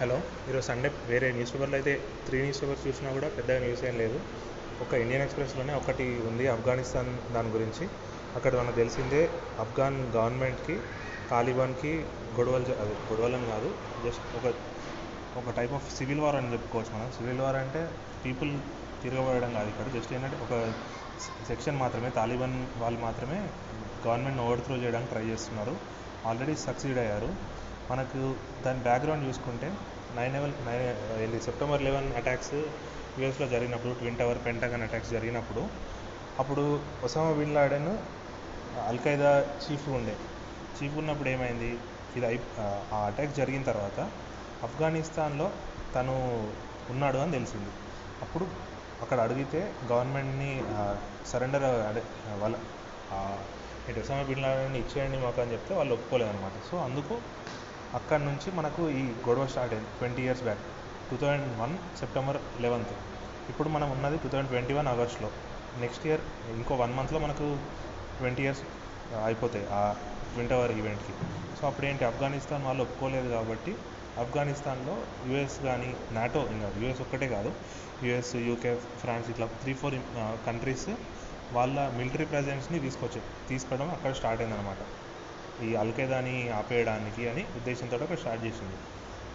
Hello ఈరోజు Sunday వేరే news పేపర్లో అయితే త్రీ న్యూస్ పేపర్స్ చూసినా కూడా పెద్దగా న్యూస్ ఏం లేదు. ఒక ఇండియన్ ఎక్స్ప్రెస్లోనే ఒకటి ఉంది ఆఫ్ఘనిస్తాన్ దాని గురించి. అక్కడ మనకు తెలిసిందే ఆఫ్ఘాన్ గవర్నమెంట్కి తాలిబాన్కి గొడవలు అది గొడవలని కాదు జస్ట్ ఒక ఒక టైప్ ఆఫ్ సివిల్ వార్ అని చెప్పుకోవచ్చు మనం. సివిల్ వార్ అంటే పీపుల్ తిరగబడడం కాదు ఇక్కడ. జస్ట్ ఏంటంటే ఒక సెక్షన్ మాత్రమే తాలిబాన్ వాళ్ళు మాత్రమే గవర్నమెంట్ ఓవర్ త్రో చేయడానికి ట్రై చేస్తున్నారు. ఆల్రెడీ సక్సీడ్ అయ్యారు. మనకు దాని బ్యాక్గ్రౌండ్ చూసుకుంటే నైన్ లెవెన్ నైన్ ఏంటి సెప్టెంబర్ లెవెన్ అటాక్స్ యూఎస్లో జరిగినప్పుడు ట్విన్ టవర్ పెంటగన్ అటాక్స్ జరిగినప్పుడు అప్పుడు Osama bin Laden al Qaeda chief ఉండే. చీఫ్ ఉన్నప్పుడు ఏమైంది? ఇది అయి uh, ఆ అటాక్ జరిగిన తర్వాత ఆఫ్ఘనిస్తాన్లో తను ఉన్నాడు అని తెలిసింది. అప్పుడు అక్కడ అడిగితే గవర్నమెంట్ని uh, సరెండర్ uh, అడే వాళ్ళ ఆ, ఏంటి ఒసామా బిన్ లాడెన్ ఇచ్చేయండి మాకు అని చెప్తే వాళ్ళు ఒప్పుకోలేదు అనమాట సో అందుకు అక్కడి నుంచి మనకు ఈ గొడవ స్టార్ట్ అయింది twenty years back two thousand one September eleventh ఇప్పుడు మనం ఉన్నది టూ థౌజండ్ ట్వంటీ వన్ ఆగస్ట్లో. నెక్స్ట్ ఇయర్ ఇంకో వన్ మంత్లో మనకు ట్వంటీ ఇయర్స్ అయిపోతాయి ఆ ట్వంటీ అవర్ ఈవెంట్కి సో అప్పుడు ఏంటి ఆఫ్ఘనిస్తాన్ వాళ్ళు ఒప్పుకోలేదు కాబట్టి ఆఫ్ఘనిస్తాన్లో యుఎస్ కానీ నాటో ఇంకా యుఎస్ ఒక్కటే కాదు. యుఎస్ యూకే ఫ్రాన్స్ ఇట్లా త్రీ ఫోర్ కంట్రీస్ వాళ్ళ మిలిటరీ ప్రజెన్స్ని తీసుకొచ్చారు తీసుకోవడం అక్కడ స్టార్ట్ అయిందనమాట ఈ అల్ఖైదాని ఆపేయడానికి అని ఉద్దేశంతో అక్కడ స్టార్ట్ చేసింది.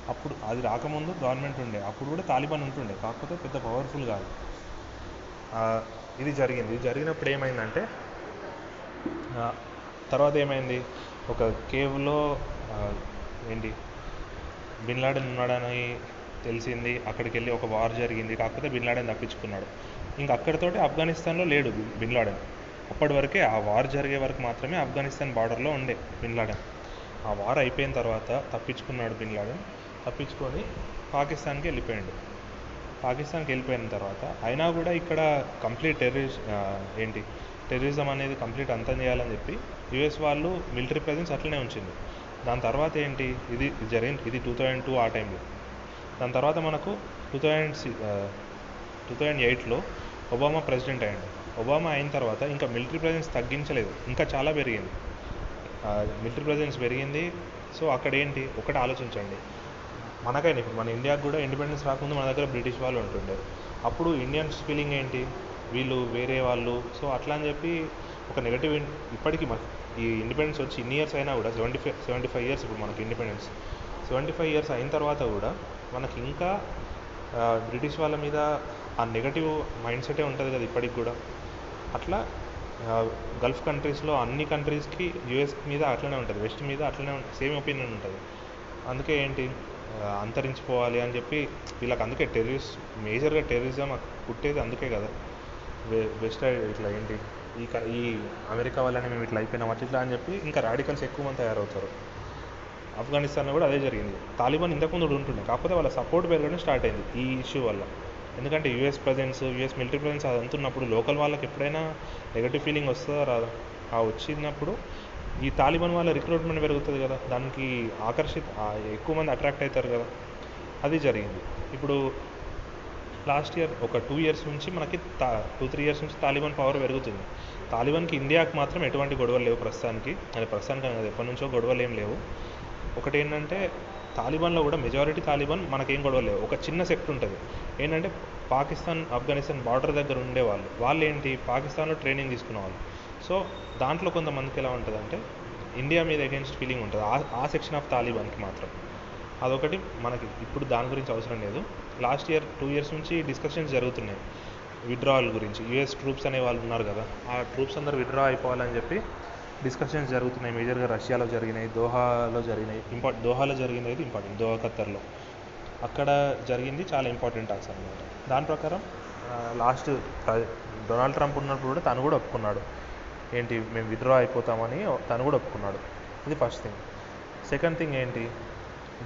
అప్పుడు అది రాకముందు గవర్నమెంట్ ఉండే అప్పుడు కూడా తాలిబాన్ ఉంటుండే కాకపోతే పెద్ద పవర్ఫుల్ కాదు. ఇది జరిగింది. ఇది జరిగినప్పుడు ఏమైందంటే తర్వాత ఏమైంది? ఒక కేవ్లో ఏంటి? బిన్ లాడెన్ ఉన్నాడని తెలిసింది. అక్కడికి వెళ్ళి ఒక వార్ జరిగింది. కాకపోతే బిన్ లాడెన్ తప్పించుకున్నాడు. ఇంకా అక్కడితోటి ఆఫ్ఘనిస్తాన్లో లేడు బిన్- బిన్ లాడెన్. అప్పటి వరకే ఆ వార్ జరిగే వరకు మాత్రమే ఆఫ్ఘనిస్తాన్ బార్డర్లో ఉండే బిన్ లాడెన్. ఆ వార్ అయిపోయిన తర్వాత తప్పించుకున్నాడు బిన్ లాడెన్. తప్పించుకొని పాకిస్తాన్కి వెళ్ళిపోయాడు. పాకిస్తాన్కి వెళ్ళిపోయిన తర్వాత అయినా కూడా ఇక్కడ కంప్లీట్ టెర్రరిస్ ఏంటి టెర్రరిజం అనేది కంప్లీట్ అంతం చేయాలని చెప్పి యుఎస్ వాళ్ళు మిలిటరీ ప్రజెన్స్ అట్లనే ఉంచింది. దాని తర్వాత ఏంటి ఇది ఇది జరిగింది ఇది టూ థౌజండ్ టూ ఆ టైంలో. దాని తర్వాత మనకు టూ థౌజండ్ టూ థౌజండ్ ఎయిట్లో ఒబామా ప్రెసిడెంట్ అయ్యాడు. ఒబామా అయిన తర్వాత ఇంకా మిలిటరీ ప్రజెన్స్ తగ్గించలేదు. ఇంకా చాలా పెరిగింది. మిలిటరీ ప్రజెన్స్ పెరిగింది. సో అక్కడ ఏంటి ఒకటి ఆలోచించండి. మనకైనా ఇప్పుడు మన ఇండియాకు కూడా ఇండిపెండెన్స్ రాకముందు మన దగ్గర బ్రిటిష్ వాళ్ళు ఉంటుండే. అప్పుడు ఇండియన్స్ ఫీలింగ్ ఏంటి? వీళ్ళు వేరే వాళ్ళు. సో అట్లా అని చెప్పి ఒక నెగటివ్ ఇప్పటికీ మన ఈ ఇండిపెండెన్స్ వచ్చి ఇన్ని ఇయర్స్ అయినా కూడా seventy five seventy five years ఇప్పుడు మనకి ఇండిపెండెన్స్. సెవెంటీ ఫైవ్ ఇయర్స్ అయిన తర్వాత కూడా మనకి ఇంకా బ్రిటిష్ వాళ్ళ మీద ఆ నెగటివ్ మైండ్ సెటే ఉంటుంది కదా ఇప్పటికి కూడా. అట్లా గల్ఫ్ కంట్రీస్లో అన్ని కంట్రీస్కి యూఎస్ మీద అట్లనే ఉంటుంది. వెస్ట్ మీద అట్లనే సేమ్ ఒపీనియన్ ఉంటుంది. అందుకే ఏంటి? అంతరించిపోవాలి అని చెప్పి వీళ్ళకి అందుకే టెర్రరిస్ట్ మేజర్గా టెర్రరిజం పుట్టేది అందుకే కదా. వెస్ట్ ఇట్లా ఏంటి? ఈ క- ఈ అమెరికా వల్లనే మేము ఇట్లా అయిపోయినాం అట్లా అని చెప్పి ఇంకా రాడికల్స్ ఎక్కువ మంది తయారవుతారు. ఆఫ్ఘనిస్తాన్లో కూడా అదే జరిగింది. తాలిబాన్ ఇంతకుముందు కూడా ఉంటుండే. కాకపోతే వాళ్ళ సపోర్ట్ పెరగడం స్టార్ట్ అయింది ఈ ఇష్యూ వల్ల. ఎందుకంటే US presence US military presence అది అంటున్నప్పుడు లోకల్ వాళ్ళకి ఎప్పుడైనా నెగటివ్ ఫీలింగ్ వస్తుందా రాదా? ఆ వచ్చినప్పుడు ఈ తాలిబాన్ వాళ్ళ రిక్రూట్మెంట్ పెరుగుతుంది కదా దానికి ఆకర్షిత ఎక్కువ మంది అట్రాక్ట్ అవుతారు కదా. అది జరిగింది. ఇప్పుడు లాస్ట్ ఇయర్ ఒక టూ ఇయర్స్ నుంచి మనకి తా టూ త్రీ ఇయర్స్ నుంచి తాలిబాన్ పవర్ పెరుగుతుంది. తాలిబాన్కి ఇండియాకి మాత్రం ఎటువంటి గొడవలు లేవు ప్రస్తుతానికి. అది ప్రస్తుతానికి కాదు ఎప్పటి నుంచో గొడవలు ఏం లేవు. ఒకటి ఏంటంటే తాలిబాన్లో కూడా మెజారిటీ తాలిబాన్ మనకేం గొడవలు ఒక చిన్న సెక్ట్ ఉంటుంది. ఏంటంటే పాకిస్తాన్ ఆఫ్ఘనిస్తాన్ బార్డర్ దగ్గర ఉండేవాళ్ళు. వాళ్ళు ఏంటి పాకిస్తాన్లో ట్రైనింగ్ తీసుకున్న వాళ్ళు సో దాంట్లో కొంతమందికి ఎలా ఉంటుంది అంటే ఇండియా మీద అగేన్స్ట్ ఫీలింగ్ ఉంటుంది. ఆ ఆ సెక్షన్ ఆఫ్ తాలిబాన్కి మాత్రం. అదొకటి మనకి ఇప్పుడు దాని గురించి అవసరం లేదు. లాస్ట్ ఇయర్ టూ ఇయర్స్ నుంచి డిస్కషన్స్ జరుగుతున్నాయి. విడ్రావల్ గురించి. యుఎస్ ట్రూప్స్ అనే వాళ్ళు ఉన్నారు కదా. ఆ ట్రూప్స్ అందరు విత్డ్రా అయిపోవాలని చెప్పి డిస్కషన్స్ జరుగుతున్నాయి. మేజర్గా రష్యాలో జరిగినాయి దోహాలో జరిగినాయి. ఇంపార్ట్ దోహాలో జరిగినది ఇంపార్టెంట్ దోహా ఖత్తర్లో. అక్కడ జరిగింది చాలా ఇంపార్టెంట్ టాక్స్ అనమాట దాని ప్రకారం లాస్ట్ డొనాల్డ్ ట్రంప్ ఉన్నప్పుడు కూడా తను కూడా ఒప్పుకున్నాడు. ఏంటి మేము విత్డ్రా అయిపోతామని తను కూడా ఒప్పుకున్నాడు. ఇది ఫస్ట్ థింగ్ సెకండ్ థింగ్ ఏంటి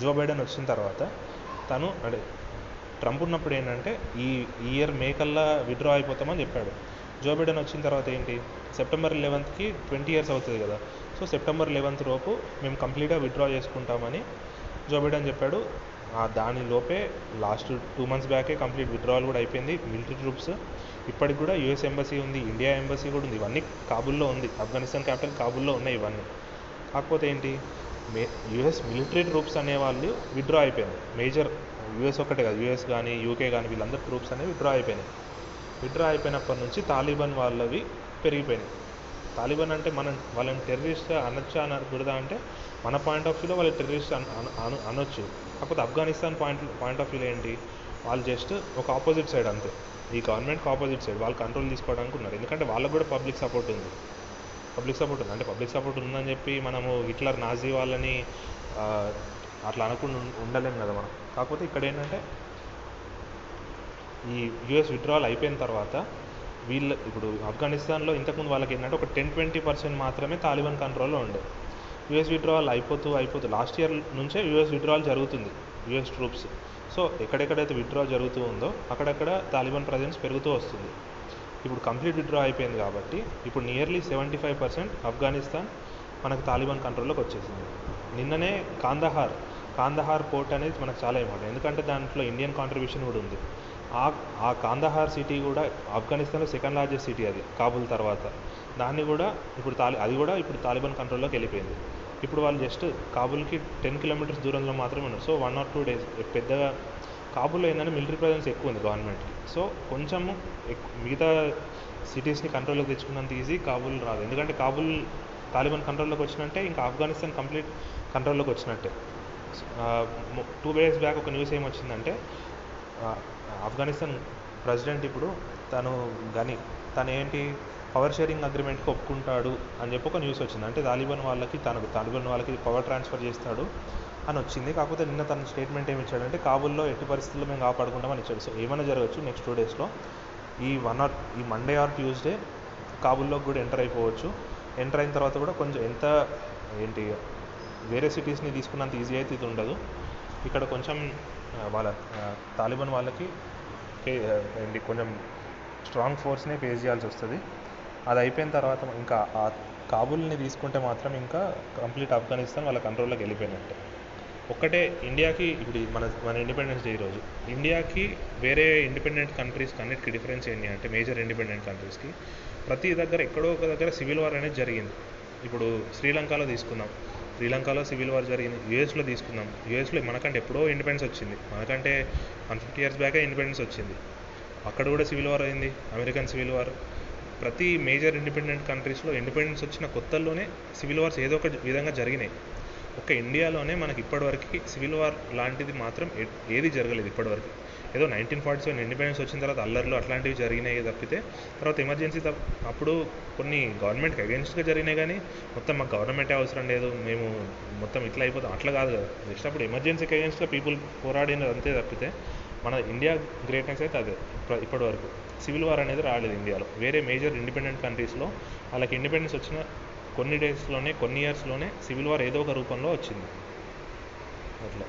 జో బైడెన్ వచ్చిన తర్వాత తను అంటే ట్రంప్ ఉన్నప్పుడు ఏంటంటే ఈ ఇయర్ మే కల్లా విత్డ్రా అయిపోతామని చెప్పాడు. జో బైడెన్ వచ్చిన తర్వాత ఏంటి? సెప్టెంబర్ లెవెన్త్కి ట్వంటీ ఇయర్స్ అవుతుంది కదా. సో సెప్టెంబర్ లెవెన్త్ లోపు మేము కంప్లీట్గా విత్డ్రా చేసుకుంటామని జో బైడెన్ చెప్పాడు. ఆ దాని లోపే లాస్ట్ టూ మంత్స్ బ్యాకే కంప్లీట్ విత్డ్రావల్ కూడా అయిపోయింది. మిలిటరీ ట్రూప్స్ ఇప్పటికి కూడా యూఎస్ ఎంబసీ ఉంది ఇండియా ఎంబసీ కూడా ఉంది. ఇవన్నీ కాబుల్లో ఉంది. ఆఫ్ఘనిస్తాన్ క్యాపిటల్ కాబుల్లో ఉన్నాయి ఇవన్నీ. కాకపోతే ఏంటి? మే యుఎస్ మిలిటరీ ట్రూప్స్ అనేవాళ్ళు విత్డ్రా అయిపోయినాయి మేజర్ యుఎస్ ఒక్కటే కాదు. యుఎస్ కానీ యూకే కానీ వీళ్ళందరూ ట్రూప్స్ అనేవి విత్డ్రా అయిపోయినాయి. విత్డ్రా అయిపోయినప్పటి నుంచి తాలిబాన్ వాళ్ళవి పెరిగిపోయినాయి. తాలిబాన్ అంటే మనం వాళ్ళని టెర్రరిస్ట్ అనొచ్చా అనకూడదా అంటే మన పాయింట్ ఆఫ్ వ్యూలో వాళ్ళు టెర్రరిస్ట్ అన అనొచ్చు. కాకపోతే ఆఫ్ఘనిస్తాన్ పాయింట్ పాయింట్ ఆఫ్ వ్యూలో ఏంటి? వాళ్ళు జస్ట్ ఒక ఆపోజిట్ సైడ్ అంతే. ఈ గవర్నమెంట్కి ఆపోజిట్ సైడ్ వాళ్ళు కంట్రోల్ తీసుకోవడానికి ఉన్నారు. ఎందుకంటే వాళ్ళకు కూడా పబ్లిక్ సపోర్ట్ ఉంది. పబ్లిక్ సపోర్ట్ ఉంది. అంటే పబ్లిక్ సపోర్ట్ ఉందని చెప్పి మనము హిట్లర్ నాజీ వాళ్ళని అట్లా అనకుండా ఉండలేము ఉండలేం కదా మనం. కాకపోతే ఇక్కడ ఏంటంటే ఈ యుఎస్ విత్డ్రాల్ అయిపోయిన తర్వాత వీళ్ళు ఇప్పుడు ఆఫ్ఘనిస్తాన్లో ఇంతకుముందు వాళ్ళకి ఏంటంటే ఒక టెన్ ట్వంటీ పర్సెంట్ మాత్రమే తాలిబాన్ కంట్రోల్లో ఉండే. యుఎస్ విత్డ్రాల్ అయిపోతూ అయిపోతూ లాస్ట్ ఇయర్ నుంచే యుఎస్ విత్డ్రాల్ జరుగుతుంది యుఎస్ ట్రూప్స్ సో ఎక్కడెక్కడైతే విత్డ్రా జరుగుతూ ఉందో అక్కడక్కడ తాలిబాన్ ప్రజెన్స్ పెరుగుతూ వస్తుంది. ఇప్పుడు కంప్లీట్ విత్డ్రా అయిపోయింది కాబట్టి ఇప్పుడు nearly seventy five percent Afghanistan మనకు తాలిబాన్ కంట్రోల్లోకి వచ్చేసింది. నిన్ననే కాందహార్ కాందహార్ పోర్ట్ అనేది మనకు చాలా ఇంపార్టెంట్. ఎందుకంటే దాంట్లో ఇండియన్ కాంట్రిబ్యూషన్ కూడా ఉంది. ఆ ఆ కాందహార్ సిటీ కూడా ఆఫ్ఘనిస్తాన్లో సెకండ్ లార్జెస్ట్ సిటీ అది కాబుల్ తర్వాత. దాన్ని కూడా ఇప్పుడు తాలి అది కూడా ఇప్పుడు తాలిబాన్ కంట్రోల్లోకి వెళ్ళిపోయింది. ఇప్పుడు వాళ్ళు జస్ట్ కాబుల్కి టెన్ కిలోమీటర్స్ దూరంలో మాత్రమే ఉన్నారు. So one or two days పెద్దగా కాబుల్లో ఏంటంటే మిలిటరీ ప్రజెన్స్ ఎక్కువ ఉంది గవర్నమెంట్కి సో కొంచెము మిగతా సిటీస్ని కంట్రోల్లోకి తెచ్చుకున్నంత ఈజీ కాబుల్ రాదు. ఎందుకంటే కాబుల్ తాలిబాన్ కంట్రోల్లోకి వచ్చినట్టే ఇంకా ఆఫ్ఘనిస్తాన్ కంప్లీట్ కంట్రోల్లోకి వచ్చినట్టే. టూ డేస్ బ్యాక్ ఒక న్యూస్ ఏమొచ్చిందంటే ఆఫ్ఘనిస్తాన్ ప్రెసిడెంట్ ఇప్పుడు తను గని తను ఏంటి పవర్ షేరింగ్ అగ్రిమెంట్కి ఒప్పుకుంటాడు అని చెప్పి ఒక న్యూస్ వచ్చింది. అంటే తాలిబాన్ వాళ్ళకి తనకు తాలిబాన్ వాళ్ళకి పవర్ ట్రాన్స్ఫర్ చేస్తాడు అని వచ్చింది. కాకపోతే నిన్న తన స్టేట్మెంట్ ఏమి ఇచ్చాడంటే కాబుల్లో ఎట్టి పరిస్థితుల్లో మేము కాపాడుకుంటామని ఇచ్చాడు. సో ఏమైనా జరగచ్చు నెక్స్ట్ టూ డేస్లో ఈ వన్ ఆర్ ఈ మండే ఆర్ ట్యూస్డే కాబుల్లో కూడా ఎంటర్ అయిపోవచ్చు. ఎంటర్ అయిన తర్వాత కూడా కొంచెం ఎంత ఏంటి వేరే సిటీస్ని తీసుకున్నంత ఈజీ అయితే ఇది ఉండదు. ఇక్కడ కొంచెం వాళ్ళ తాలిబాన్ వాళ్ళకి ఏంటి కొంచెం స్ట్రాంగ్ ఫోర్స్నే ఫేస్ చేయాల్సి వస్తుంది. అది అయిపోయిన తర్వాత ఇంకా ఆ కాబుల్ని తీసుకుంటే మాత్రం ఇంకా కంప్లీట్ ఆఫ్ఘనిస్తాన్ వాళ్ళ కంట్రోల్లోకి వెళ్ళిపోయినట్టే. ఒక్కటే ఇండియాకి ఇప్పుడు మన మన ఇండిపెండెన్స్ డే రోజు. ఇండియాకి వేరే ఇండిపెండెంట్ కంట్రీస్ అన్నిటికీ డిఫరెన్స్ ఏంటి అంటే మేజర్ ఇండిపెండెంట్ కంట్రీస్కి ప్రతి దగ్గర ఎక్కడో ఒక దగ్గర సివిల్ వార్ అనేది జరిగింది. ఇప్పుడు శ్రీలంకలో తీసుకుందాం. శ్రీలంకలో సివిల్ వార్ జరిగింది. యూఎస్లో తీసుకుందాం. యూఎస్లో మనకంటే ఎప్పుడో ఇండిపెండెన్స్ వచ్చింది. మనకంటే వన్ ఫిఫ్టీ ఇయర్స్ బ్యాకే ఇండిపెండెన్స్ వచ్చింది. అక్కడ కూడా సివిల్ వార్ అయింది. American civil war. ప్రతి మేజర్ ఇండిపెండెంట్ కంట్రీస్లో ఇండిపెండెన్స్ వచ్చిన కొత్తల్లోనే సివిల్ వార్స్ ఏదో ఒక విధంగా జరిగినాయి. ఒక ఇండియాలోనే మనకి ఇప్పటివరకు సివిల్ వార్ లాంటిది మాత్రం ఏ- ఏది జరగలేదు ఇప్పటివరకు. ఏదో నైన్టీన్ ఫార్టీ సెవెన్ ఇండిపెండెన్స్ వచ్చిన తర్వాత అల్లర్లు అట్లాంటివి జరిగినాయి తప్పితే తర్వాత ఎమర్జెన్సీ తప్ప అప్పుడు కొన్ని గవర్నమెంట్కి అగేన్స్ట్గా జరిగినాయి కానీ మొత్తం మాకు గవర్నమెంటే అవసరం లేదు మేము మొత్తం ఇట్లా అయిపోతాం. అట్లా కాదు కదా. నెక్స్ట్ అప్పుడు ఎమర్జెన్సీకి అగేన్స్ట్గా పీపుల్ పోరాడినది అంతే తప్పితే మన ఇండియా గ్రేట్నెస్ అయితే అదే ఇప్పటి ఇప్పటివరకు. సివిల్ వార్ అనేది రాలేదు ఇండియాలో వేరే మేజర్ ఇండిపెండెంట్ కంట్రీస్లో వాళ్ళకి ఇండిపెండెన్స్ వచ్చిన కొన్ని డేస్లోనే కొన్ని ఇయర్స్లోనే సివిల్ వార్ ఏదో ఒక రూపంలో వచ్చింది. అట్లా.